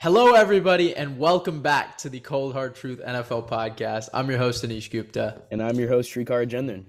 Hello, everybody, and welcome back to the Cold Hard Truth NFL podcast. I'm your host, Anish Gupta. And I'm your host, Srikar Jendran.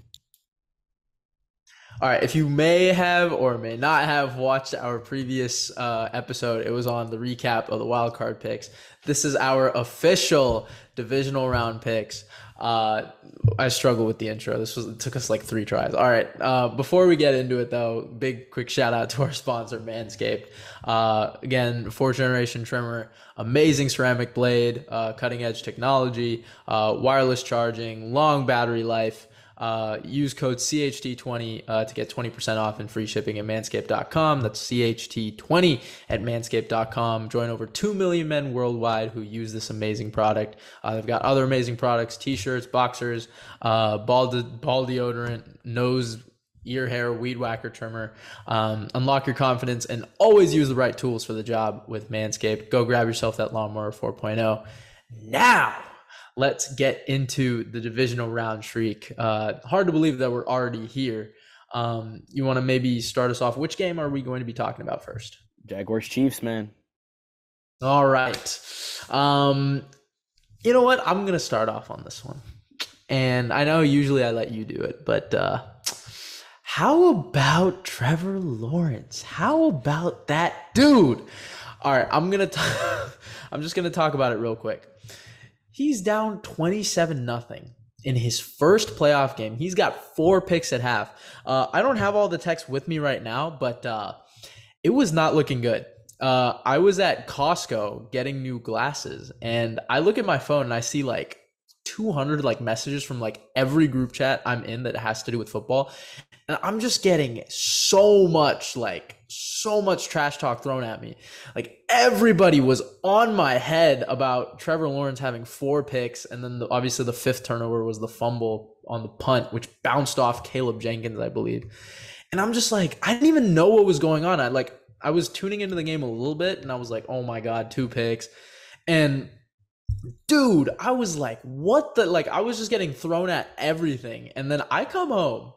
All right, if you may have or may not have watched our previous uh, episode, it was on the recap of the wild card picks. This is our official divisional round picks. Uh, I struggle with the intro. This was it took us like three tries. All right. Uh, before we get into it, though, big quick shout out to our sponsor, Manscaped. Uh, again, fourth generation trimmer, amazing ceramic blade, uh, cutting edge technology, uh, wireless charging, long battery life. Uh, use code CHT20 uh, to get 20% off and free shipping at manscaped.com. That's CHT20 at manscaped.com. Join over 2 million men worldwide who use this amazing product. Uh, they've got other amazing products t shirts, boxers, uh, ball, de- ball deodorant, nose ear hair weed whacker trimmer. Um, unlock your confidence and always use the right tools for the job with Manscaped. Go grab yourself that lawnmower 4.0 now let's get into the divisional round streak. Uh, hard to believe that we're already here. Um, you want to maybe start us off? Which game are we going to be talking about first? Jaguars Chiefs, man. All right. Um, you know what? I'm going to start off on this one. And I know usually I let you do it, but uh, how about Trevor Lawrence? How about that dude? All right, I'm going to I'm just going to talk about it real quick. He's down 27 nothing in his first playoff game. He's got four picks at half. Uh, I don't have all the text with me right now, but uh, it was not looking good. Uh, I was at Costco getting new glasses, and I look at my phone and I see like 200 like messages from like every group chat I'm in that has to do with football, and I'm just getting so much like so much trash talk thrown at me. Like everybody was on my head about Trevor Lawrence having four picks, and then the, obviously the fifth turnover was the fumble on the punt, which bounced off Caleb Jenkins, I believe. And I'm just like, I didn't even know what was going on. I like I was tuning into the game a little bit, and I was like, oh my god, two picks, and dude, I was like, what the like I was just getting thrown at everything, and then I come home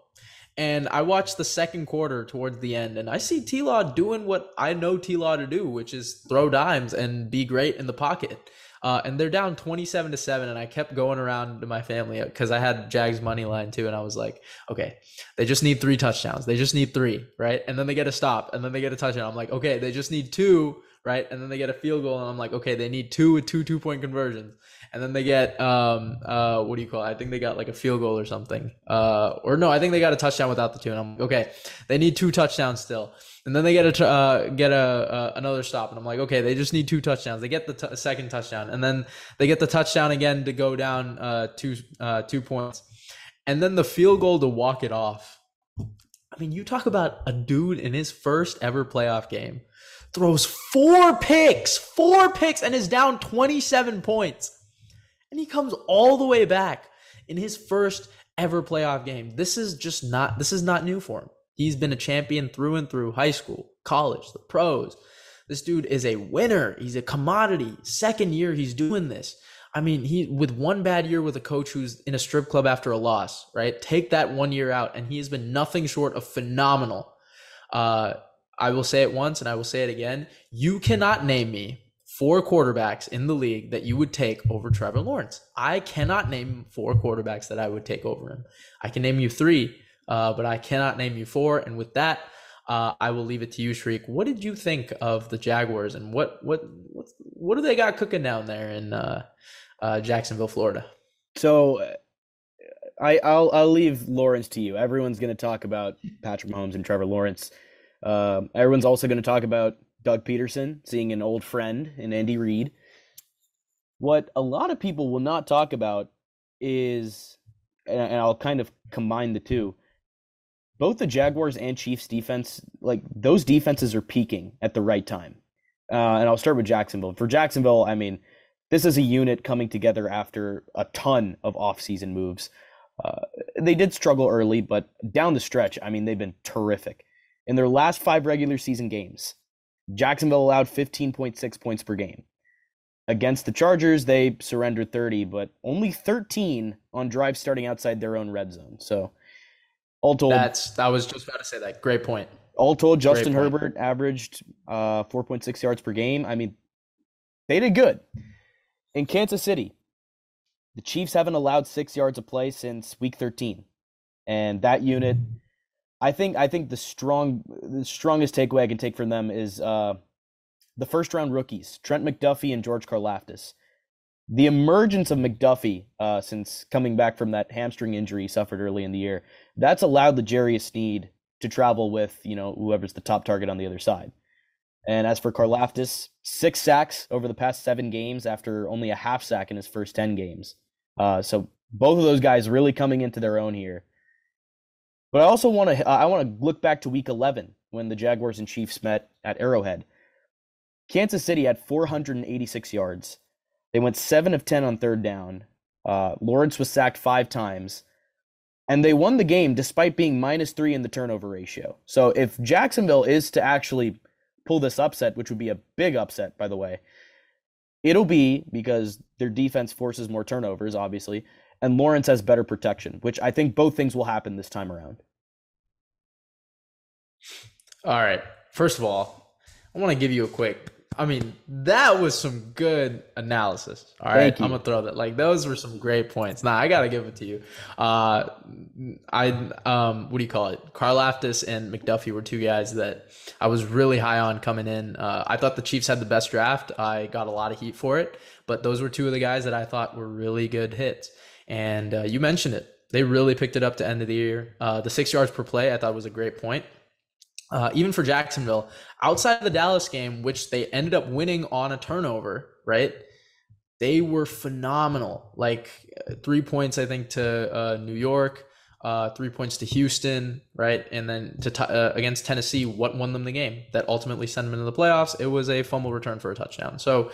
and I watched the second quarter towards the end, and I see T Law doing what I know T Law to do, which is throw dimes and be great in the pocket. Uh, and they're down 27 to 7 and i kept going around to my family because i had jags money line too and i was like okay they just need three touchdowns. They just need three right? And then they get a stop and then they get a touchdown. I'm like okay they just need two right and then they get a field goal and i'm like okay they need two with two two point conversions and then they get um uh what do you call it? I think they got like a field goal or something. Uh or no, I think they got a touchdown without the two. And I'm like, okay. They need two touchdowns still. And then they get a uh, get a uh, another stop, and I'm like, okay, they just need two touchdowns. They get the t- second touchdown, and then they get the touchdown again to go down uh, two uh, two points, and then the field goal to walk it off. I mean, you talk about a dude in his first ever playoff game throws four picks, four picks, and is down 27 points and he comes all the way back in his first ever playoff game. This is just not this is not new for him. He's been a champion through and through high school, college, the pros. This dude is a winner. He's a commodity. Second year he's doing this. I mean, he with one bad year with a coach who's in a strip club after a loss, right? Take that one year out, and he has been nothing short of phenomenal. Uh, I will say it once, and I will say it again. You cannot name me four quarterbacks in the league that you would take over Trevor Lawrence. I cannot name four quarterbacks that I would take over him. I can name you three, uh, but I cannot name you four. And with that, uh, I will leave it to you, Shriek. What did you think of the Jaguars, and what what what what do they got cooking down there in uh, uh Jacksonville, Florida? So. I, I'll I'll leave Lawrence to you. Everyone's going to talk about Patrick Mahomes and Trevor Lawrence. Um, everyone's also going to talk about Doug Pederson seeing an old friend in Andy Reid. What a lot of people will not talk about is, and I'll kind of combine the two, both the Jaguars and Chiefs defense, like those defenses are peaking at the right time. Uh, and I'll start with Jacksonville. For Jacksonville, I mean, this is a unit coming together after a ton of offseason moves. Uh, they did struggle early, but down the stretch, I mean, they've been terrific. In their last five regular season games, Jacksonville allowed 15.6 points per game. Against the Chargers, they surrendered 30, but only 13 on drives starting outside their own red zone. So, all told, that's I was just about to say that. Great point. All told, Justin Herbert averaged uh, 4.6 yards per game. I mean, they did good. In Kansas City, the Chiefs haven't allowed six yards of play since week 13. And that unit, I think I think the strong the strongest takeaway I can take from them is uh, the first round rookies, Trent McDuffie and George Karlaftis. The emergence of McDuffie uh, since coming back from that hamstring injury he suffered early in the year, that's allowed the L'Jarius Sneed to travel with, you know, whoever's the top target on the other side. And as for Karlaftis, six sacks over the past seven games after only a half sack in his first 10 games. Uh, so both of those guys really coming into their own here. But I also want to I want to look back to week 11 when the Jaguars and Chiefs met at Arrowhead. Kansas City had 486 yards. They went 7 of 10 on third down. Uh, Lawrence was sacked 5 times. And they won the game despite being minus 3 in the turnover ratio. So if Jacksonville is to actually pull this upset, which would be a big upset by the way, It'll be because their defense forces more turnovers, obviously, and Lawrence has better protection, which I think both things will happen this time around. All right. First of all, I want to give you a quick I mean, that was some good analysis. All right, I'm gonna throw that. Like those were some great points. Nah, I gotta give it to you. Uh, I um, what do you call it? Carl Karlaftis and McDuffie were two guys that I was really high on coming in. Uh, I thought the Chiefs had the best draft. I got a lot of heat for it, but those were two of the guys that I thought were really good hits. And uh, you mentioned it. They really picked it up to end of the year. Uh, the six yards per play, I thought was a great point uh, even for Jacksonville, outside of the Dallas game, which they ended up winning on a turnover, right? They were phenomenal. Like uh, three points, I think, to uh, New York, uh, three points to Houston, right? And then to t- against Tennessee, what won them the game that ultimately sent them into the playoffs? It was a fumble return for a touchdown. So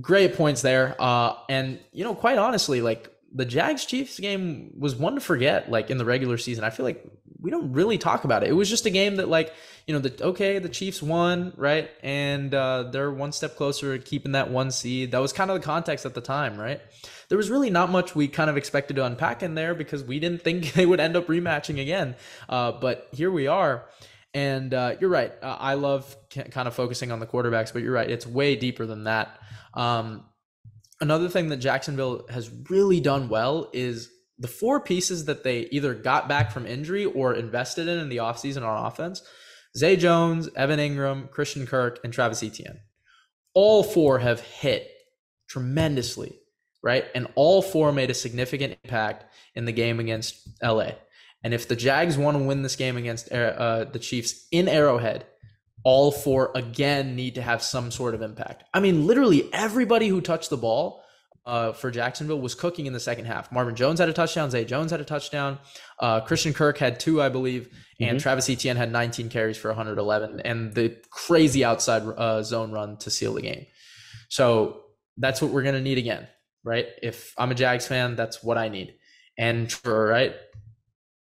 great points there. Uh, and, you know, quite honestly, like the Jags Chiefs game was one to forget, like in the regular season. I feel like we don't really talk about it. It was just a game that, like, you know, the okay, the Chiefs won, right, and uh, they're one step closer to keeping that one seed. That was kind of the context at the time, right? There was really not much we kind of expected to unpack in there because we didn't think they would end up rematching again. Uh, but here we are. And uh, you're right. Uh, I love kind of focusing on the quarterbacks, but you're right. It's way deeper than that. Um, another thing that Jacksonville has really done well is the four pieces that they either got back from injury or invested in in the offseason on offense Zay Jones, Evan Engram, Christian Kirk, and Travis Etienne. All four have hit tremendously, right? And all four made a significant impact in the game against LA. And if the Jags want to win this game against uh, the Chiefs in Arrowhead, all four again need to have some sort of impact. I mean, literally everybody who touched the ball uh, for Jacksonville was cooking in the second half. Marvin Jones had a touchdown. Zay Jones had a touchdown. Uh, Christian Kirk had two, I believe, and mm-hmm. Travis Etienne had 19 carries for 111, and the crazy outside uh, zone run to seal the game. So that's what we're gonna need again, right? If I'm a Jags fan, that's what I need. And for right,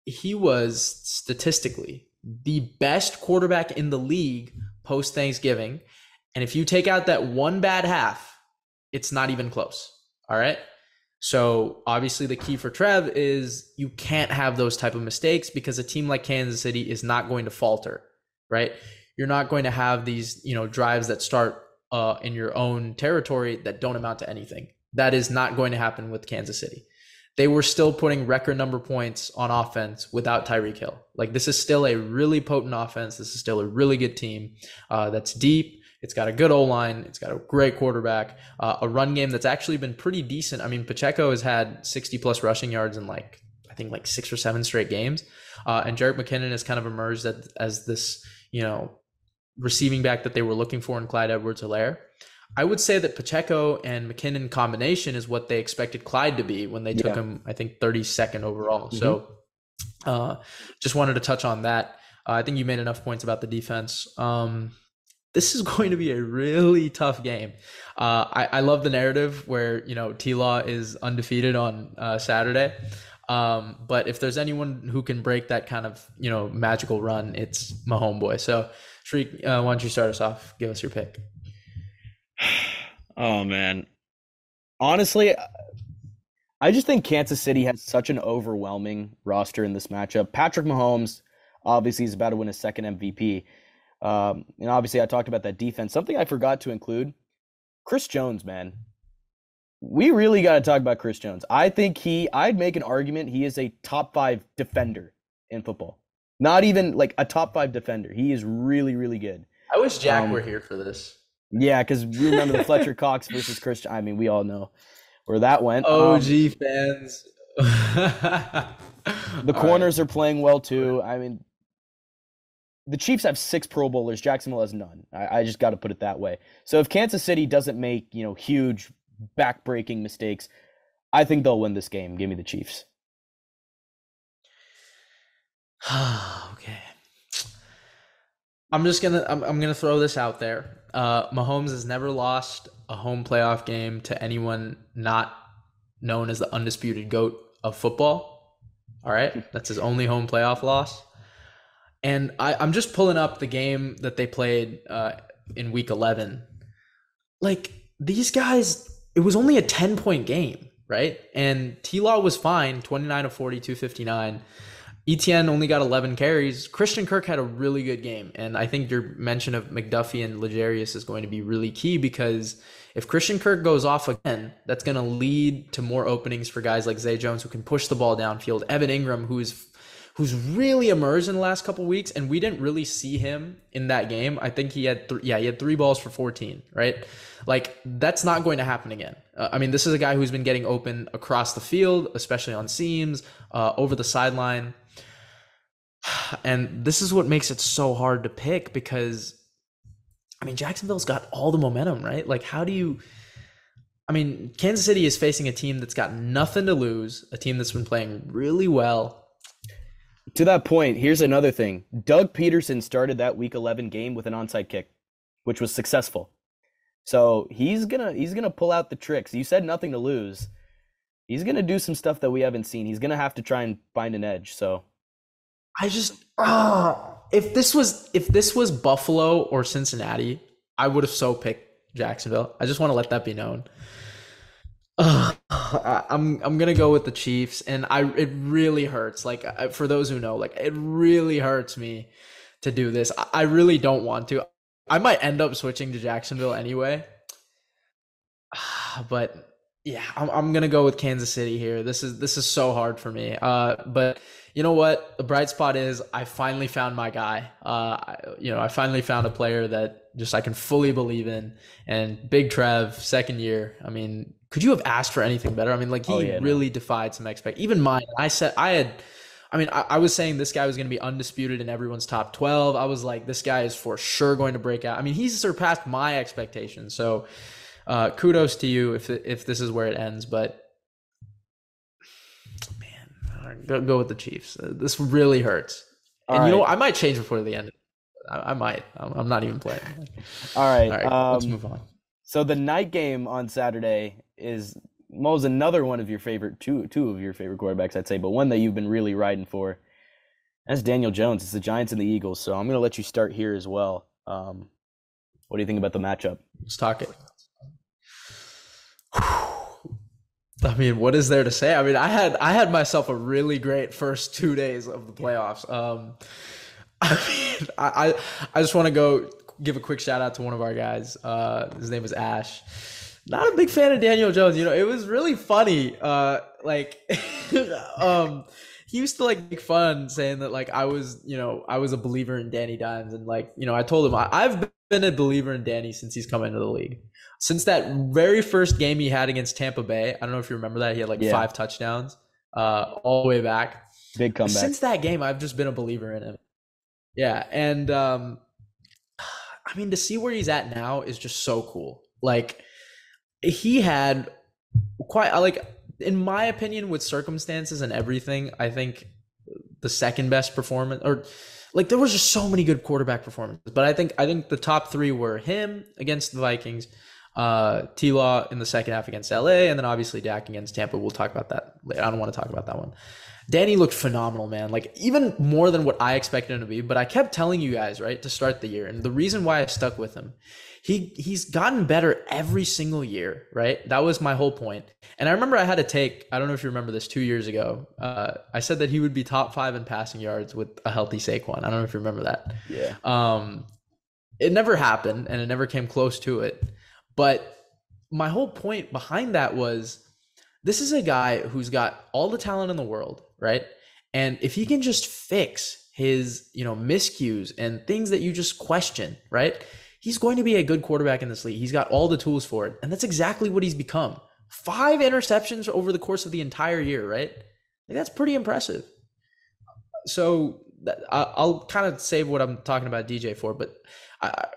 he was statistically the best quarterback in the league post Thanksgiving, and if you take out that one bad half, it's not even close. All right. So obviously the key for Trev is you can't have those type of mistakes because a team like Kansas City is not going to falter, right? You're not going to have these, you know, drives that start uh, in your own territory that don't amount to anything. That is not going to happen with Kansas City. They were still putting record number points on offense without Tyreek Hill. Like this is still a really potent offense. This is still a really good team uh, that's deep it's got a good O line. It's got a great quarterback. Uh, a run game that's actually been pretty decent. I mean, Pacheco has had 60 plus rushing yards in like I think like six or seven straight games, uh, and Jerick McKinnon has kind of emerged as, as this you know receiving back that they were looking for in Clyde Edwards-Helaire. I would say that Pacheco and McKinnon combination is what they expected Clyde to be when they took yeah. him, I think, 32nd overall. Mm-hmm. So uh, just wanted to touch on that. Uh, I think you made enough points about the defense. Um, this is going to be a really tough game. Uh, I, I love the narrative where you know T Law is undefeated on uh, Saturday, um, but if there's anyone who can break that kind of you know magical run, it's my homeboy. So, Shriek, uh, why don't you start us off? Give us your pick. Oh man, honestly, I just think Kansas City has such an overwhelming roster in this matchup. Patrick Mahomes, obviously, is about to win his second MVP. Um, and obviously, I talked about that defense. Something I forgot to include Chris Jones, man. We really got to talk about Chris Jones. I think he, I'd make an argument he is a top five defender in football. Not even like a top five defender. He is really, really good. I wish Jack Um, were here for this. Yeah, because we remember the Fletcher Cox versus Christian. I mean, we all know where that went. OG Um, fans. the corners are playing well too. I mean, the Chiefs have six Pro Bowlers. Jacksonville has none. I, I just got to put it that way. So if Kansas City doesn't make you know huge back-breaking mistakes, I think they'll win this game. Give me the Chiefs. okay. I'm just gonna I'm, I'm gonna throw this out there. Uh, Mahomes has never lost a home playoff game to anyone not known as the undisputed goat of football. All right, that's his only home playoff loss. And I, I'm just pulling up the game that they played uh, in Week 11. Like these guys, it was only a 10 point game, right? And T Law was fine, 29 of 40, 259. ETN only got 11 carries. Christian Kirk had a really good game. And I think your mention of McDuffie and L'Jarius is going to be really key because if Christian Kirk goes off again, that's going to lead to more openings for guys like Zay Jones who can push the ball downfield. Evan Engram, who's who's really emerged in the last couple weeks, and we didn't really see him in that game. I think he had, th- yeah, he had three balls for 14, right? Like that's not going to happen again. Uh, I mean, this is a guy who's been getting open across the field, especially on seams, uh, over the sideline, and this is what makes it so hard to pick because, I mean, Jacksonville's got all the momentum, right? Like, how do you? I mean, Kansas City is facing a team that's got nothing to lose, a team that's been playing really well. To that point, here's another thing. Doug Pederson started that Week 11 game with an onside kick, which was successful. So he's gonna he's gonna pull out the tricks. You said nothing to lose. He's gonna do some stuff that we haven't seen. He's gonna have to try and find an edge. So I just ah, if this was if this was Buffalo or Cincinnati, I would have so picked Jacksonville. I just want to let that be known. Ugh, I- I'm I'm gonna go with the Chiefs, and I it really hurts. Like for those who know, like it really hurts me to do this. I really don't want to. I might end up switching to Jacksonville anyway, but yeah, I'm I'm gonna go with Kansas City here. This is this is so hard for me. Uh, but you know what? The bright spot is I finally found my guy. Uh, I, you know, I finally found a player that just I can fully believe in. And Big Trev, second year. I mean, could you have asked for anything better? I mean, like he Oh, yeah, no. really defied some expect. Even mine. I said I had. I mean, I, I was saying this guy was going to be undisputed in everyone's top 12. I was like, this guy is for sure going to break out. I mean, he's surpassed my expectations. So, uh, kudos to you if if this is where it ends. But man, right, go go with the Chiefs. Uh, this really hurts. All and you know, what? I might change before the end. I, I might. I'm, I'm not even playing. all right. All right, let's um, move on. So the night game on Saturday is Mo's another one of your favorite two two of your favorite quarterbacks, I'd say, but one that you've been really riding for. That's Daniel Jones. It's the Giants and the Eagles. So I'm gonna let you start here as well. Um, what do you think about the matchup? Let's talk it. I mean, what is there to say? I mean, I had I had myself a really great first two days of the playoffs. Um, I mean, I I, I just want to go give a quick shout out to one of our guys. Uh, his name is Ash. Not a big fan of Daniel Jones. You know, it was really funny. Uh, like, um, he used to like make fun saying that like I was, you know, I was a believer in Danny Dimes, and like, you know, I told him I, I've been a believer in Danny since he's come into the league. Since that very first game he had against Tampa Bay, I don't know if you remember that. He had like Yeah. five touchdowns, uh, all the way back. Big comeback. Since that game, I've just been a believer in him. Yeah, and um, I mean, to see where he's at now is just so cool. Like, he had quite I like, in my opinion, with circumstances and everything, I think the second best performance, or like, there was just so many good quarterback performances. But I think I think the top three were him against the Vikings, uh, T Law in the second half against LA, and then obviously Dak against Tampa. We'll talk about that later. I don't want to talk about that one. Danny looked phenomenal, man. Like even more than what I expected him to be. But I kept telling you guys, right, to start the year, and the reason why I stuck with him, he he's gotten better every single year, right? That was my whole point. And I remember I had a take. I don't know if you remember this two years ago. Uh, I said that he would be top five in passing yards with a healthy Saquon. I don't know if you remember that. yeah. Um, it never happened, and it never came close to it. But my whole point behind that was this is a guy who's got all the talent in the world, right? And if he can just fix his, you know, miscues and things that you just question, right? He's going to be a good quarterback in this league. He's got all the tools for it. And that's exactly what he's become. Five interceptions over the course of the entire year, right? Like that's pretty impressive. So I'll kind of save what I'm talking about DJ for, but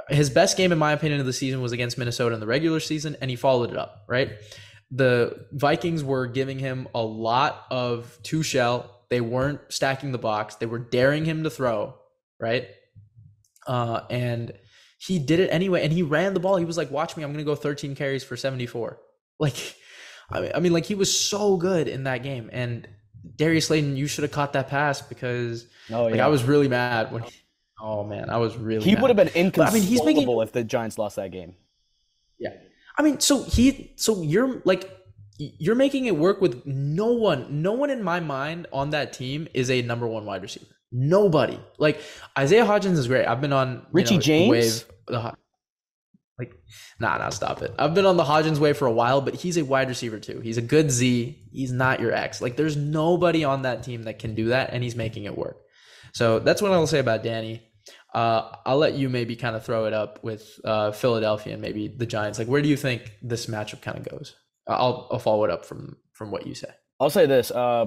his best game, in my opinion, of the season was against Minnesota in the regular season, and he followed it up, right? The Vikings were giving him a lot of two shell. They weren't stacking the box. They were daring him to throw, right? Uh, and he did it anyway, and he ran the ball. He was like, "Watch me! I'm going to go 13 carries for 74." Like, I mean, I mean, like he was so good in that game, and Darius Slayton, you should have caught that pass because oh, yeah. like I was really mad when. He, oh man, I was really. He mad. would have been inconsolable I mean, he's making, if the Giants lost that game. Yeah, I mean, so he, so you're like, you're making it work with no one. No one in my mind on that team is a number one wide receiver. Nobody. Like Isaiah Hodgins is great. I've been on Richie know, James. Wave, the, like, nah, nah, stop it. I've been on the Hodgins way for a while, but he's a wide receiver too. He's a good Z. He's not your X. Like, there's nobody on that team that can do that, and he's making it work. So that's what I'll say about Danny. Uh, I'll let you maybe kind of throw it up with uh, Philadelphia and maybe the Giants. Like, where do you think this matchup kind of goes? I'll I'll follow it up from from what you say. I'll say this: uh,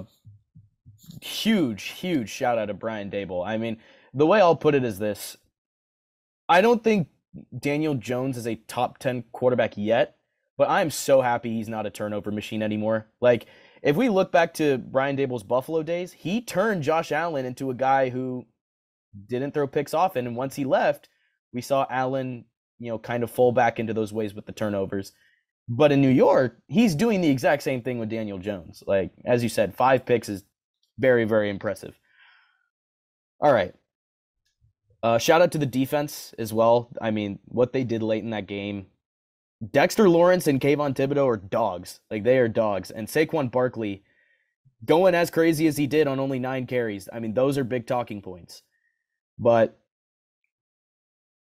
huge, huge shout out to Brian Daboll. I mean, the way I'll put it is this: I don't think Daniel Jones is a top 10 quarterback yet, but I'm so happy he's not a turnover machine anymore. Like, if we look back to Brian Daboll's Buffalo days, he turned Josh Allen into a guy who didn't throw picks often. And once he left, we saw Allen, you know, kind of fall back into those ways with the turnovers. But in New York, he's doing the exact same thing with Daniel Jones. Like, as you said, five picks is very, very impressive. All right. Uh, shout out to the defense as well. I mean, what they did late in that game. Dexter Lawrence and Kayvon Thibodeaux are dogs. Like they are dogs. And Saquon Barkley going as crazy as he did on only nine carries. I mean, those are big talking points. But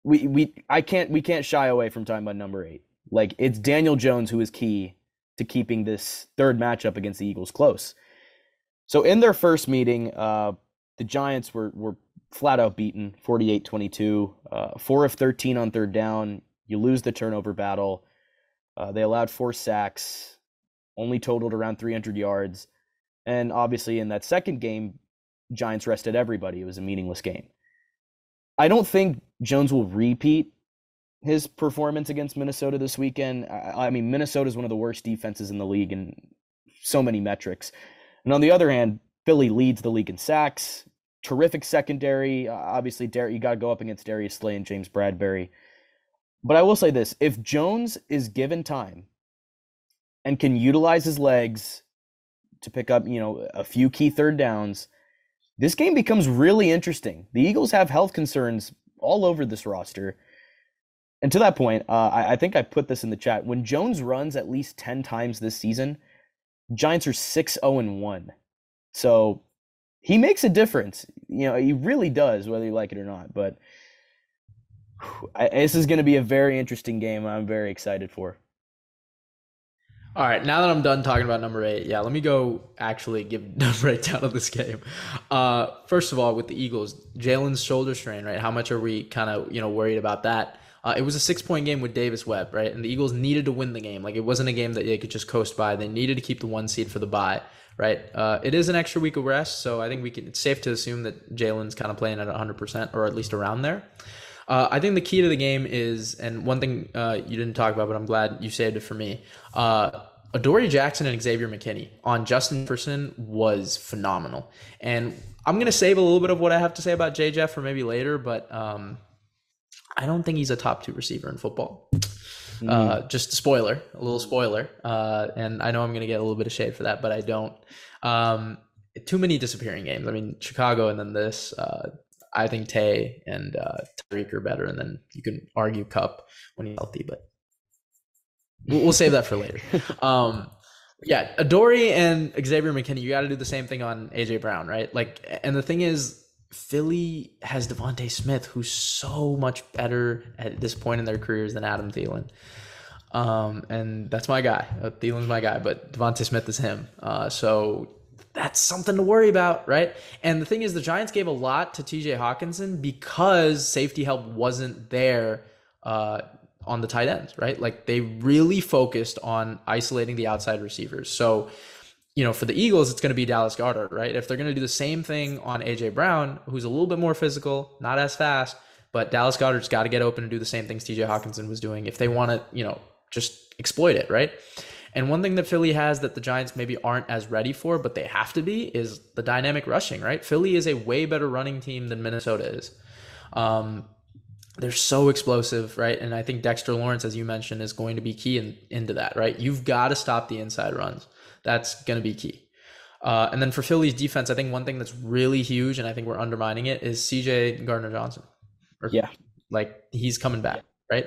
we we I can't we can't shy away from talking about number eight. Like it's Daniel Jones who is key to keeping this third matchup against the Eagles close. So in their first meeting, uh, the Giants were were flat out beaten 48 22. Uh, four of 13 on third down. You lose the turnover battle. Uh, they allowed four sacks, only totaled around 300 yards. And obviously, in that second game, Giants rested everybody. It was a meaningless game. I don't think Jones will repeat his performance against Minnesota this weekend. I, I mean, Minnesota is one of the worst defenses in the league in so many metrics. And on the other hand, Philly leads the league in sacks terrific secondary. Uh, obviously, Dar- you got to go up against Darius Slay and James Bradberry. But I will say this if Jones is given time and can utilize his legs to pick up, you know, a few key third downs, this game becomes really interesting. The Eagles have health concerns all over this roster. And to that point, uh, I, I think I put this in the chat. When Jones runs at least 10 times this season, Giants are 6 0 1. So he makes a difference. You know, he really does, whether you like it or not. But I, this is going to be a very interesting game. I'm very excited for. All right, now that I'm done talking about number eight, yeah, let me go actually give a breakdown of this game. Uh, first of all, with the Eagles, Jalen's shoulder strain, right? How much are we kind of you know worried about that? Uh, it was a six point game with Davis Webb, right? And the Eagles needed to win the game. Like it wasn't a game that they could just coast by. They needed to keep the one seed for the bye right? Uh, it is an extra week of rest, so I think we can. It's safe to assume that Jalen's kind of playing at 100 percent or at least around there. Uh, I think the key to the game is, and one thing uh, you didn't talk about, but I'm glad you saved it for me. Uh, Adoree Jackson and Xavier McKinney on Justin Jefferson was phenomenal, and I'm gonna save a little bit of what I have to say about J Jeff for maybe later, but um, I don't think he's a top two receiver in football. Mm. Uh, just a spoiler, a little spoiler. Uh, and I know I'm going to get a little bit of shade for that, but I don't. Um, too many disappearing games. I mean, Chicago and then this. Uh, I think Tay and uh, Tyreek are better, and then you can argue Cup when he's healthy, but we'll, we'll save that for later. Um, yeah, Adoree and Xavier McKinney, you got to do the same thing on AJ Brown, right? Like, and the thing is, Philly has DeVonta Smith, who's so much better at this point in their careers than Adam Thielen. Um, and that's my guy. Uh, Thielen's my guy, but DeVonta Smith is him. Uh, so that's something to worry about, right? And the thing is, the Giants gave a lot to TJ Hockenson because safety help wasn't there uh, on the tight ends, right? Like they really focused on isolating the outside receivers. So, you know, for the Eagles, it's going to be Dallas Goedert, right? If they're going to do the same thing on AJ Brown, who's a little bit more physical, not as fast, but Dallas Goedert's got to get open and do the same things TJ Hockenson was doing if they want to, you know, just exploit it, right? And one thing that Philly has that the Giants maybe aren't as ready for, but they have to be, is the dynamic rushing, right? Philly is a way better running team than Minnesota is. Um, they're so explosive, right? And I think Dexter Lawrence, as you mentioned, is going to be key in, into that, right? You've got to stop the inside runs. That's going to be key. Uh, and then for Philly's defense, I think one thing that's really huge, and I think we're undermining it, is CJ Gardner Johnson. yeah. Like he's coming back, right?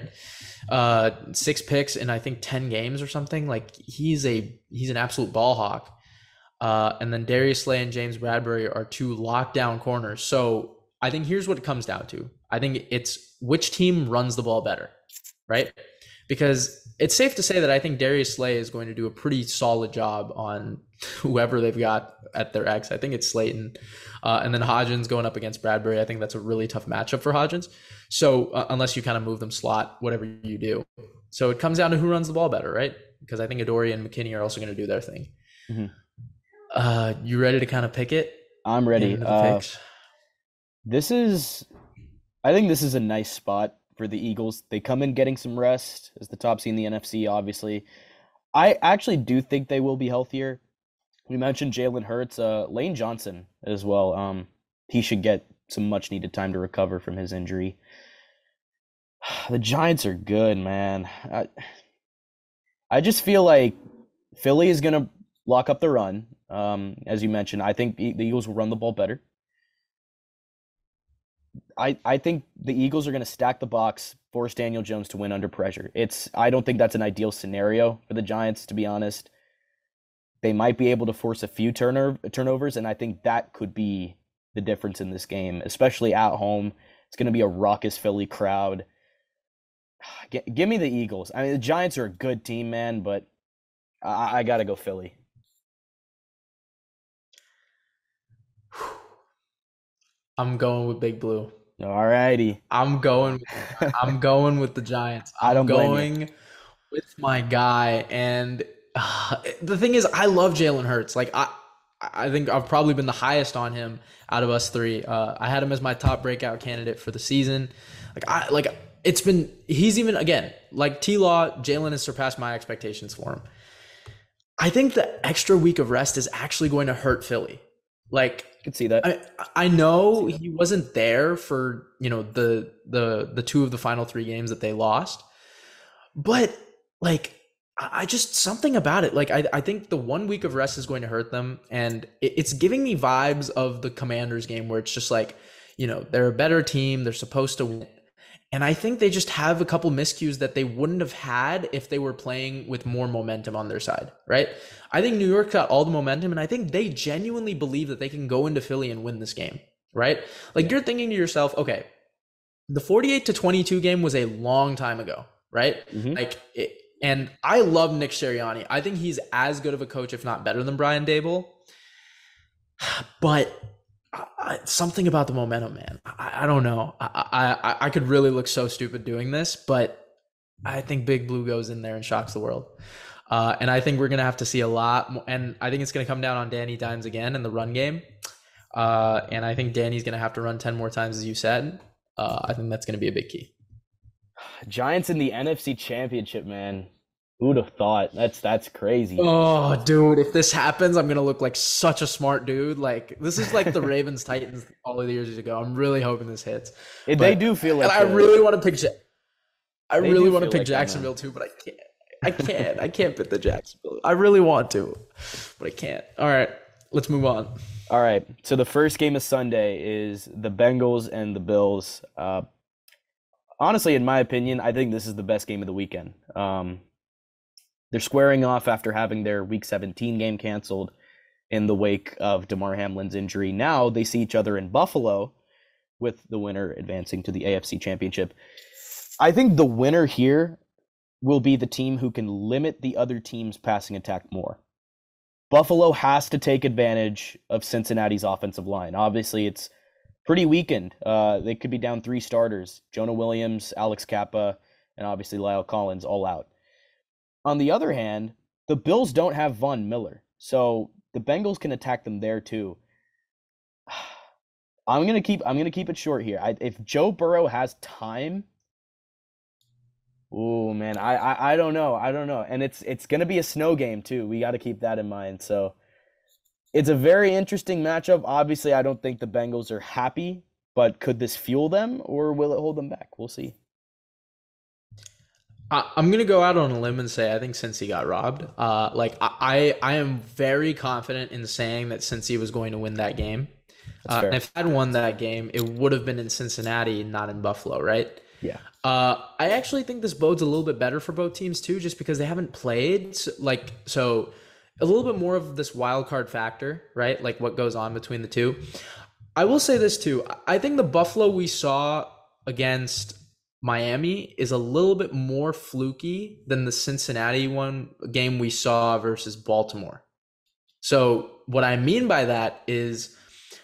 Uh, six picks in I think ten games or something. Like he's a he's an absolute ball hawk. Uh, and then Darius Slay and James Bradberry are two lockdown corners. So I think here's what it comes down to. I think it's which team runs the ball better, right? Because it's safe to say that I think Darius Slay is going to do a pretty solid job on whoever they've got at their X. I think it's Slayton. Uh, and then Hodgins going up against Bradberry. I think that's a really tough matchup for Hodgins. So uh, unless you kind of move them slot, whatever you do. So it comes down to who runs the ball better, right? Because I think Adoree and McKinney are also going to do their thing. Mhm. Uh, you ready to kind of pick it? I'm ready. Uh, this is, I think this is a nice spot for the Eagles. They come in getting some rest as the top seed in the NFC, obviously. I actually do think they will be healthier. We mentioned Jalen Hurts, uh, Lane Johnson as well. Um, he should get some much needed time to recover from his injury. The Giants are good, man. I, I just feel like Philly is going to lock up the run. Um, as you mentioned, I think the the Eagles will run the ball better. I, I think the Eagles are going to stack the box, force Daniel Jones to win under pressure. It's I don't think that's an ideal scenario for the Giants, to be honest. They might be able to force a few turner, turnovers, and I think that could be the difference in this game, especially at home. It's going to be a raucous Philly crowd. G- give me the Eagles. I mean, the Giants are a good team, man, but I, I got to go Philly. I'm going with Big Blue. All righty. I'm going. I'm going with the Giants. I I'm blame going with my guy, and uh, the thing is, I love Jalen Hurts. Like I, I think I've probably been the highest on him out of us three. Uh, I had him as my top breakout candidate for the season. Like I like it's been. He's even again like T Law. Jalen has surpassed my expectations for him. I think the extra week of rest is actually going to hurt Philly. Like I could see that. I I know he wasn't there for you know the the the two of the final three games that they lost, but like I I just something about it. Like I I think the one week of rest is going to hurt them, and it, it's giving me vibes of the Commanders game where it's just like you know they're a better team, they're supposed to win. And I think they just have a couple miscues that they wouldn't have had if they were playing with more momentum on their side, right? I think New York got all the momentum, and I think they genuinely believe that they can go into Philly and win this game, right? Like you're thinking to yourself, okay, the 48 to 22 game was a long time ago, right? Mhm. Like, it, and I love Nick Sirianni. I think he's as good of a coach, if not better than Brian Daboll. But I, something about the momentum, man. I, I don't know. I, I I- I could really look so stupid doing this, but I think Big Blue goes in there and shocks the world. Uh, and I think we're gonna have to see a lot more. And I think it's gonna come down on Danny Dimes again in the run game. Uh, and I think Danny's gonna have to run ten more times, as you said. Uh, I think that's gonna be a big key. Giants in the NFC Championship, man. Who'd have thought? That's that's crazy. Oh, dude, if this happens, I'm gonna look like such a smart dude. Like this is like the Ravens Titans all of the years ago. I'm really hoping this hits. It- they do feel like and I really want to pick. Ja- I really want to pick like. Jacksonville too, but I can't. I can't. I can't pick the Jacksonville. I really want to, but I can't. All right, let's move on. All right. So the first game of Sunday is the Bengals and the Bills. Uh, honestly, in my opinion, I think this is the best game of the weekend. Um, they're squaring off after having their Week 17 game canceled in the wake of Damar Hamlin's injury. Now they see each other in Buffalo, with the winner advancing to the AFC Championship. I think the winner here will be the team who can limit the other team's passing attack more. Buffalo has to take advantage of Cincinnati's offensive line. Obviously, it's pretty weakened. Uh, they could be down three starters Jonah Williams, Alex Cappa, and obviously La'el Collins all out. On the other hand, the Bills don't have Von Miller. So the Bengals can attack them there too. I'm gonna keep I'm gonna keep it short here. I, if Joe Burrow has time, oh man, I, I I don't know, I don't know, and it's it's gonna be a snow game too. We got to keep that in mind. So it's a very interesting matchup. Obviously, I don't think the Bengals are happy, but could this fuel them or will it hold them back? We'll see. I, am gonna go out on a limb and say I think Cincy got robbed. Uh, like I, I am very confident in saying that Cincy was going to win that game. Uh, and if I'd won that game, it would have been in Cincinnati, not in Buffalo, right? Yeah. Uh, I actually think this bodes a little bit better for both teams too, just because they haven't played. So, like, so a little bit more of this wild card factor, right? Like what goes on between the two. I will say this too. I think the Buffalo we saw against Miami is a little bit more fluky than the Cincinnati one game we saw versus Baltimore. So, what I mean by that is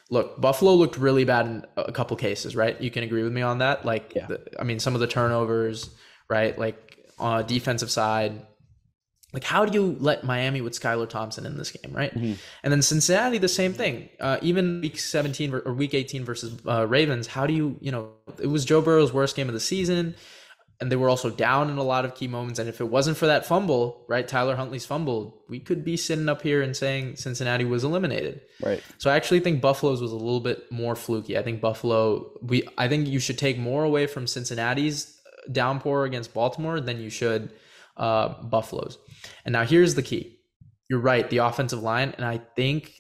look, Buffalo looked really bad in a couple cases, right? You can agree with me on that. Like, yeah. the, I mean, some of the turnovers, right? Like, on a defensive side, like how do you let Miami with Skylar Thompson in this game, right? Mm-hmm. And then Cincinnati, the same thing. Uh, even week 17 or week 18 versus uh, Ravens, how do you, you know, it was Joe Burrow's worst game of the season, and they were also down in a lot of key moments. And if it wasn't for that fumble, right, Tyler Huntley's fumble, we could be sitting up here and saying Cincinnati was eliminated. Right. So I actually think Buffalo's was a little bit more fluky. I think Buffalo, we, I think you should take more away from Cincinnati's downpour against Baltimore than you should uh, Buffalo's. And now here's the key. You're right, the offensive line, and I think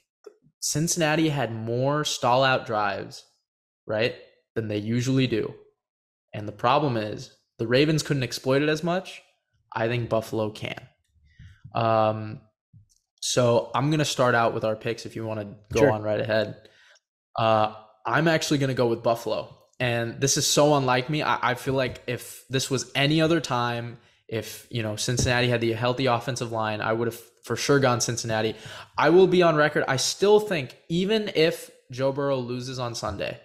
Cincinnati had more stall out drives, right, than they usually do. And the problem is the Ravens couldn't exploit it as much. I think Buffalo can. Um, so I'm gonna start out with our picks if you want to go sure. on right ahead. Uh, I'm actually gonna go with Buffalo. And this is so unlike me. I, I feel like if this was any other time, if you know Cincinnati had the healthy offensive line, I would have for sure gone Cincinnati. I will be on record. I still think even if Joe Burrow loses on Sunday,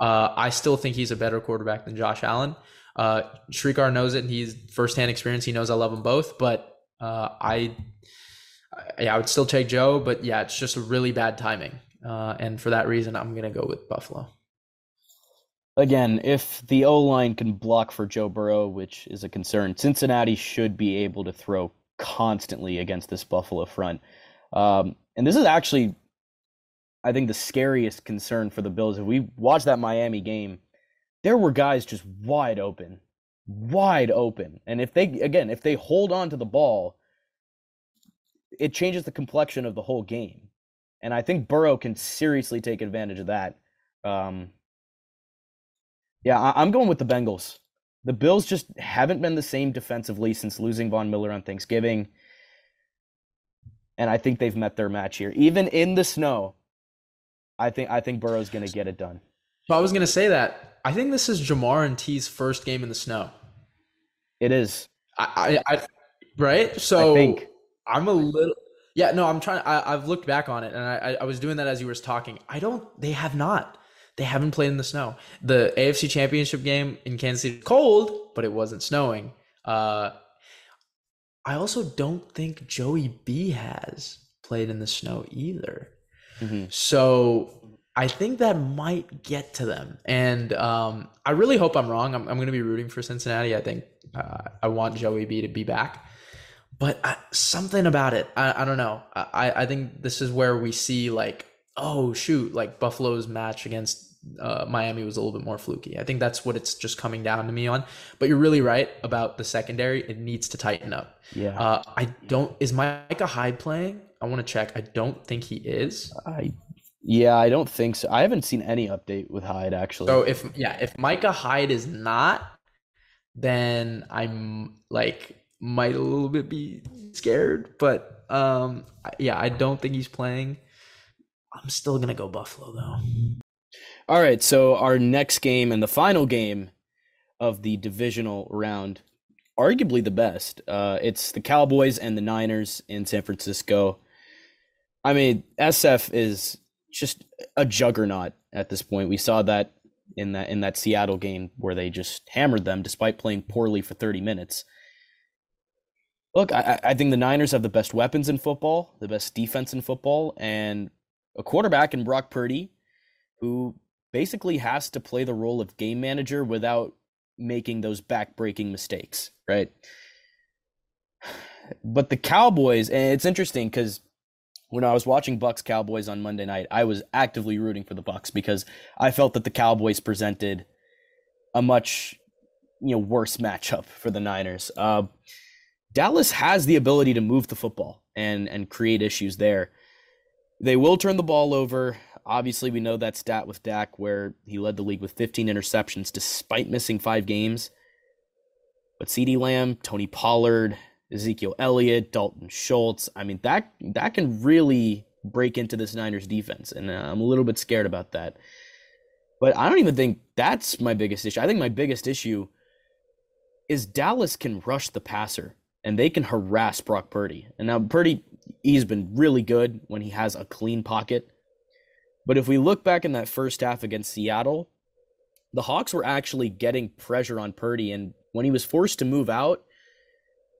uh, I still think he's a better quarterback than Josh Allen. Uh, Srikar knows it, and he's firsthand experience. He knows I love them both, but uh, I, yeah, I would still take Joe. But yeah, it's just a really bad timing, uh, and for that reason, I'm gonna go with Buffalo again, if the O line can block for Joe Burrow, which is a concern, Cincinnati should be able to throw constantly against this Buffalo front. Um, and this is actually, I think, the scariest concern for the Bills. If we watch that Miami game, there were guys just wide open, wide open. And if they, again, if they hold on to the ball, it changes the complexion of the whole game. And I think Burrow can seriously take advantage of that. Um, yeah, I- am going with the Bengals. The Bills just haven't been the same defensively since losing Von Miller on Thanksgiving. And I think they've met their match here. Even in the snow, I think I think Burrow's going to get it done. So I was going to say that. I think this is Ja'Marr and T's first game in the snow. It is. I, I, I right? So I think I'm a little yeah, no, I'm trying. I I, have looked back on it, and I, I was doing that as you were talking. I don't. They have not. They haven't played in the snow. The AFC Championship game in Kansas City cold, but it wasn't snowing. Uh, I also don't think Joey B has played in the snow either. Mm-hmm. So I think that might get to them. And um, I really hope I'm wrong. I'm, I'm going to be rooting for Cincinnati. I think uh, I want Joey B to be back. But I, something about it, I, I don't know. I, I think this is where we see like, oh shoot, like Buffalo's match against uh, Miami was a little bit more fluky. I think that's what it's just coming down to me on. But you're really right about the secondary. It needs to tighten up. Yeah. Uh, I don't. Is Micah Hyde playing? I want to check. I don't think he is. I. Yeah, I don't think so. I haven't seen any update with Hyde actually. So if yeah, if Micah Hyde is not, then I'm like might a little bit be scared. But um, yeah, I don't think he's playing. I'm still gonna go Buffalo though. All right, so our next game and the final game of the divisional round arguably the best. Uh, it's the Cowboys and the Niners in San Francisco. I mean, SF is just a juggernaut at this point. We saw that in that in that Seattle game where they just hammered them despite playing poorly for 30 minutes. Look, I, I think the Niners have the best weapons in football, the best defense in football, and a quarterback in Brock Purdy who basically has to play the role of game manager without making those back-breaking mistakes, right? But the Cowboys, and it's interesting because when I was watching Bucs Cowboys on Monday night, I was actively rooting for the Bucs because I felt that the Cowboys presented a much you know worse matchup for the Niners. Uh, Dallas has the ability to move the football and and create issues there. They will turn the ball over. Obviously, we know that stat with Dak where he led the league with 15 interceptions despite missing five games. But CeeDee Lamb, Tony Pollard, Ezekiel Elliott, Dalton Schultz, I mean that that can really break into this Niners defense, and uh, I'm a little bit scared about that. But I don't even think that's my biggest issue. I think my biggest issue is Dallas can rush the passer and they can harass Brock Purdy. And now Purdy, he's been really good when he has a clean pocket. But if we look back in that first half against Seattle, the Hawks were actually getting pressure on Purdy. And when he was forced to move out,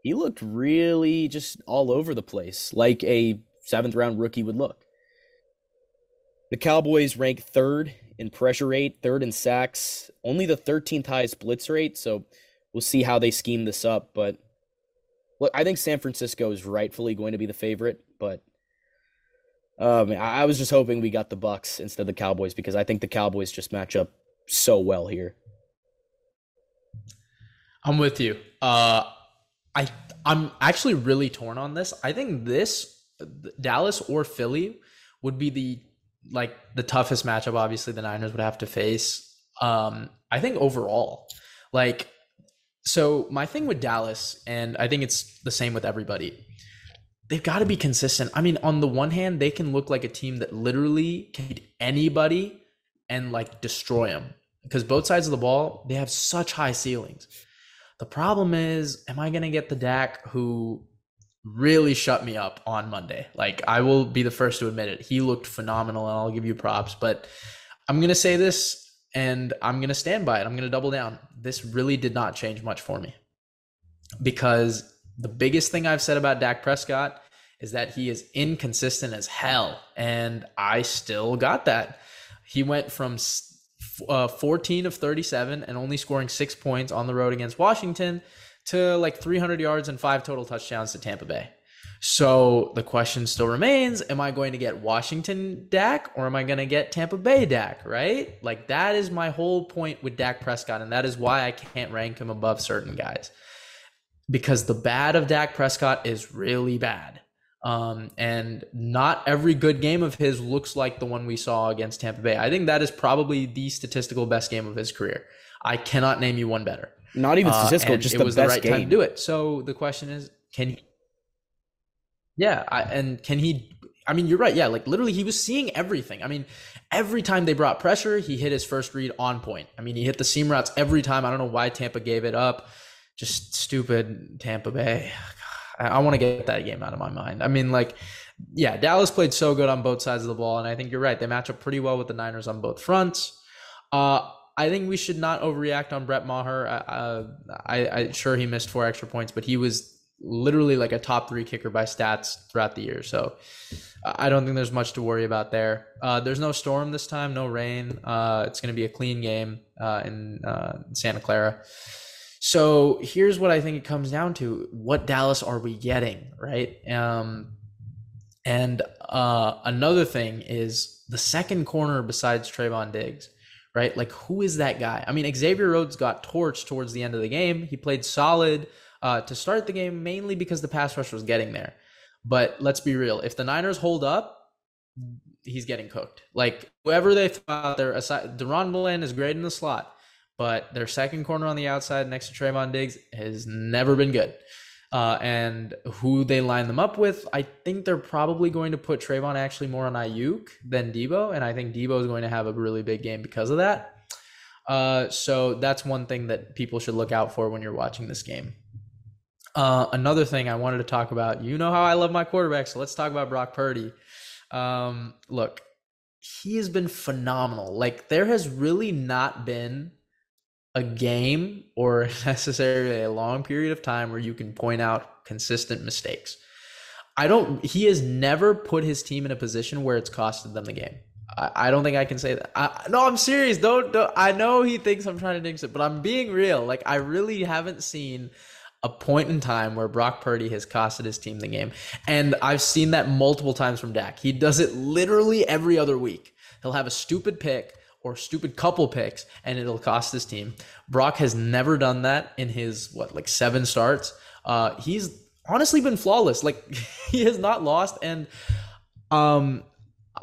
he looked really just all over the place, like a seventh round rookie would look. The Cowboys rank third in pressure rate, third in sacks, only the 13th highest blitz rate. So we'll see how they scheme this up. But look, I think San Francisco is rightfully going to be the favorite, but um, I was just hoping we got the Bucs instead of the Cowboys because I think the Cowboys just match up so well here. I'm with you. Uh, I I'm actually really torn on this. I think this Dallas or Philly would be the like the toughest matchup. Obviously, the Niners would have to face. Um, I think overall, like, so my thing with Dallas, and I think it's the same with everybody. They've got to be consistent. I mean, on the one hand, they can look like a team that literally can beat anybody and like destroy them because both sides of the ball they have such high ceilings. The problem is, am I going to get the Dak who really shut me up on Monday? Like, I will be the first to admit it. He looked phenomenal, and I'll give you props. But I'm going to say this, and I'm going to stand by it. I'm going to double down. This really did not change much for me because the biggest thing I've said about Dak Prescott is that he is inconsistent as hell. And I still got that. He went from uh, 14 of 37 and only scoring six points on the road against Washington to like 300 yards and five total touchdowns to Tampa Bay. So the question still remains Am I going to get Washington Dak or am I going to get Tampa Bay Dak, right? Like that is my whole point with Dak Prescott. And that is why I can't rank him above certain guys. Because the bad of Dak Prescott is really bad. Um, and not every good game of his looks like the one we saw against Tampa Bay. I think that is probably the statistical best game of his career. I cannot name you one better. Not even statistical, uh, just it was the right game. time to do it. So the question is, can he? Yeah, I, and can he? I mean, you're right. Yeah, like literally, he was seeing everything. I mean, every time they brought pressure, he hit his first read on point. I mean, he hit the seam routes every time. I don't know why Tampa gave it up. Just stupid Tampa Bay. I, I want to get that game out of my mind. I mean, like, yeah, Dallas played so good on both sides of the ball, and I think you're right. They match up pretty well with the Niners on both fronts. Uh, I think we should not overreact on Brett Maher. Uh, I, I sure he missed four extra points, but he was literally like a top three kicker by stats throughout the year. So I don't think there's much to worry about there. Uh, there's no storm this time, no rain. Uh, it's going to be a clean game uh, in uh, Santa Clara. So here's what I think it comes down to: what Dallas are we getting, right? Um, and uh, another thing is the second corner besides Trevon Diggs, right? Like who is that guy? I mean, Xavier Rhodes got torched towards the end of the game. He played solid uh, to start the game, mainly because the pass rush was getting there. But let's be real: if the Niners hold up, he's getting cooked. Like whoever they throw out there, DaRon Bland is great in the slot but their second corner on the outside next to Trevon Diggs has never been good. Uh, and who they line them up with, I think they're probably going to put Trevon actually more on Aiyuk than Deebo, and I think Deebo is going to have a really big game because of that. Uh, so that's one thing that people should look out for when you're watching this game. Uh, another thing I wanted to talk about. You know how I love my quarterback, so let's talk about Brock Purdy. Um, look, he has been phenomenal. Like there has really not been a game or necessarily a long period of time where you can point out consistent mistakes. I don't. He has never put his team in a position where it's costed them the game. I, I don't think I can say that. I, no, I'm serious. Don't, don't. I know he thinks I'm trying to jinx it, but I'm being real. Like I really haven't seen a point in time where Brock Purdy has costed his team the game. And I've seen that multiple times from Dak. He does it literally every other week. He'll have a stupid pick or stupid couple picks and it'll cost his team. Brock has never done that in his what like seven starts. Uh he's honestly been flawless. Like he has not lost and um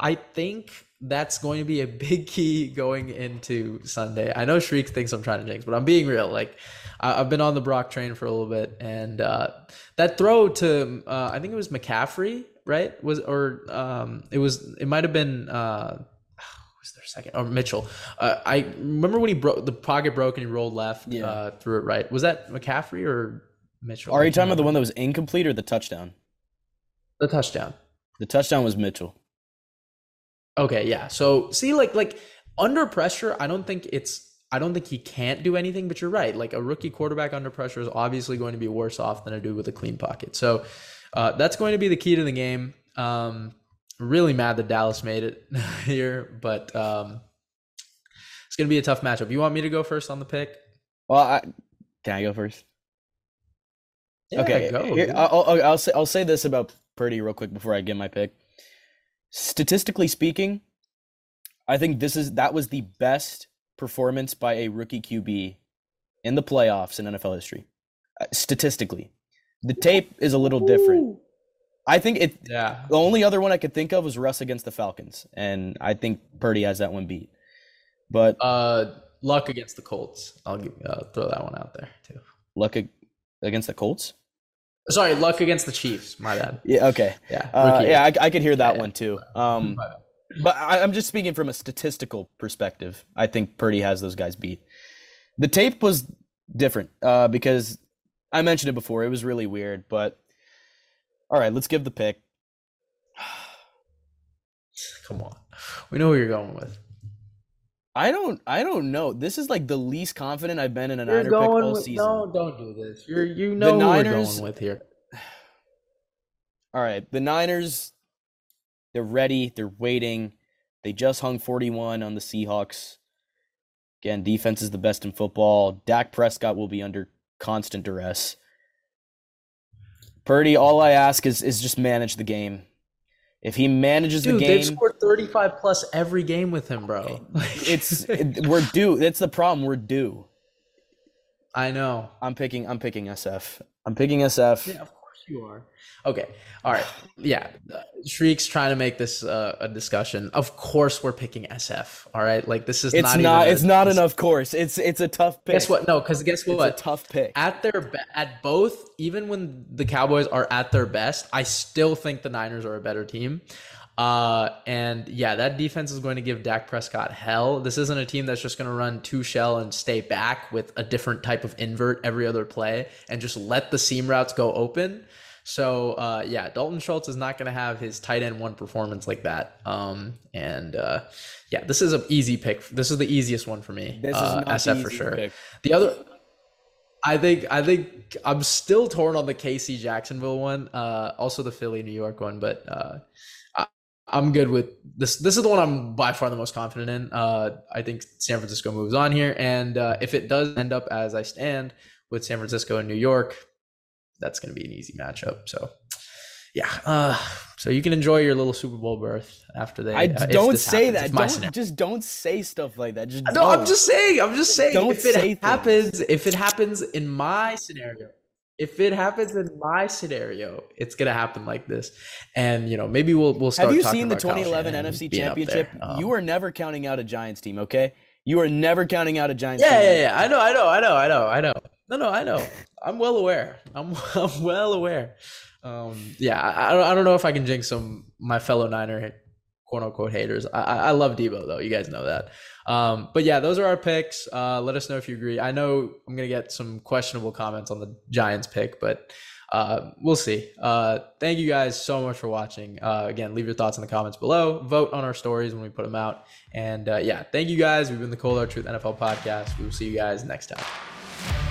I think that's going to be a big key going into Sunday. I know Shriek thinks I'm trying to jinx, but I'm being real. Like I, have been on the Brock train for a little bit, and uh, that throw to uh, I think it was McCaffrey, right? Was or um, it was it might have been. Uh, was their second or Mitchell? Uh, I remember when he broke the pocket broke and he rolled left, Yeah. uh, threw it right. Was that McCaffrey or Mitchell? Are you talking about the one that was incomplete or the touchdown? the touchdown? The touchdown was Mitchell. Okay, yeah. So see, like like under pressure, I don't think it's I don't think he can't do anything, but you're right. Like a rookie quarterback under pressure is obviously going to be worse off than a dude with a clean pocket. So uh, that's going to be the key to the game. Um, really mad that Dallas made it here, but um, it's going to be a tough matchup. You want me to go first on the pick? Well, I, can I go first? Yeah, okay, go. here- I'll, I'll, I'll say I'll say this about Purdy real quick before I get my pick. Statistically speaking, I think this is that was the best performance by a rookie QB in the playoffs in NFL history. Uh, statistically, the tape is a little different. I think it. yeah. The only other one I could think of was Russ against the Falcons, and I think Purdy has that one beat. But Uh, Luck against the Colts. I'll give, uh, throw that one out there too. Luck ag- against the Colts. Sorry, Luck against the Chiefs. My bad. Yeah. Okay. Yeah. Uh, yeah, I, I could hear that Yeah, one too. Um, My bad. But I, I'm just speaking from a statistical perspective. I think Purdy has those guys beat. The tape was different uh, because I mentioned it before. It was really weird. But all right, let's give the pick. Come on. We know where you're going with. I don't. I don't know. This is like the least confident I've been in a Niner pick all with, season. no, don't do this. You're you know who Niners- we're going with here. All right, the Niners. They're ready. They're waiting. They just hung 41 on the Seahawks. Again, defense is the best in football. Dak Prescott will be under constant duress. Purdy, all I ask is is just manage the game. If he manages Dude, the game, they've scored 35 plus every game with him, bro. it's it- we're due. That's the problem. We're due. I know. I'm picking. I'm picking SF. I'm picking SF. Yeah, you are. Okay. All right. Yeah. Shriek's trying to make this uh, a discussion. Of course we're picking SF. All right. Like this is It's not. not. even a- it's not this- enough course. It's it's a tough pick. Guess what? No, because guess It's what? a tough pick. at their at both even when the cowboys are at their best i still think the niners are a better team uh and yeah that defense is going to give Dak Prescott hell. This isn't a team that's just going to run two shell and stay back with a different type of invert every other play and just let the seam routes go open. So uh yeah Dalton Schultz is not going to have his tight end one performance like that. Um and uh yeah this is an easy pick. This is the easiest one for me This is uh, not SF for sure. pick. the other, I think, I think I'm still torn on the KC Jacksonville one, uh, also the Philly New York one, but uh, I'm good with this. This is the one I'm by far the most confident in. Uh, I think San Francisco moves on here, and uh, if it does end up as I stand with San Francisco and New York, that's going to be an easy matchup. So, yeah. Uh, so you can enjoy your little Super Bowl berth after they. I uh, don't say happens. that. Don't scenario. just don't say stuff like that. Just No, I'm don't. just saying. I'm just saying. Don't if it happens, if it happens in my scenario, if it happens in my scenario, it's gonna happen like this. And you know, maybe we'll we'll start. Have you seen the 2011 NFC being up there. Championship? Um, you are never counting out a Giants team, okay? You are never counting out a Giants yeah, team. yeah, yeah. I know, I know, I know, I know, I know. No, no, I know. I'm well aware. I'm, I'm well aware. Um, yeah, I, I don't- I don't know if I can jinx some my fellow Niner quote unquote haters. I, I love Deebo though. You guys know that. Um, but yeah, those are our picks. Uh, let us know if you agree. I know I'm gonna get some questionable comments on the Giants pick, but uh, we'll see. Uh, thank you guys so much for watching. Uh, again, leave your thoughts in the comments below. Vote on our stories when we put them out. And uh, yeah, thank you guys. We've been the Cold Hard Truth NFL podcast. We will see you guys next time.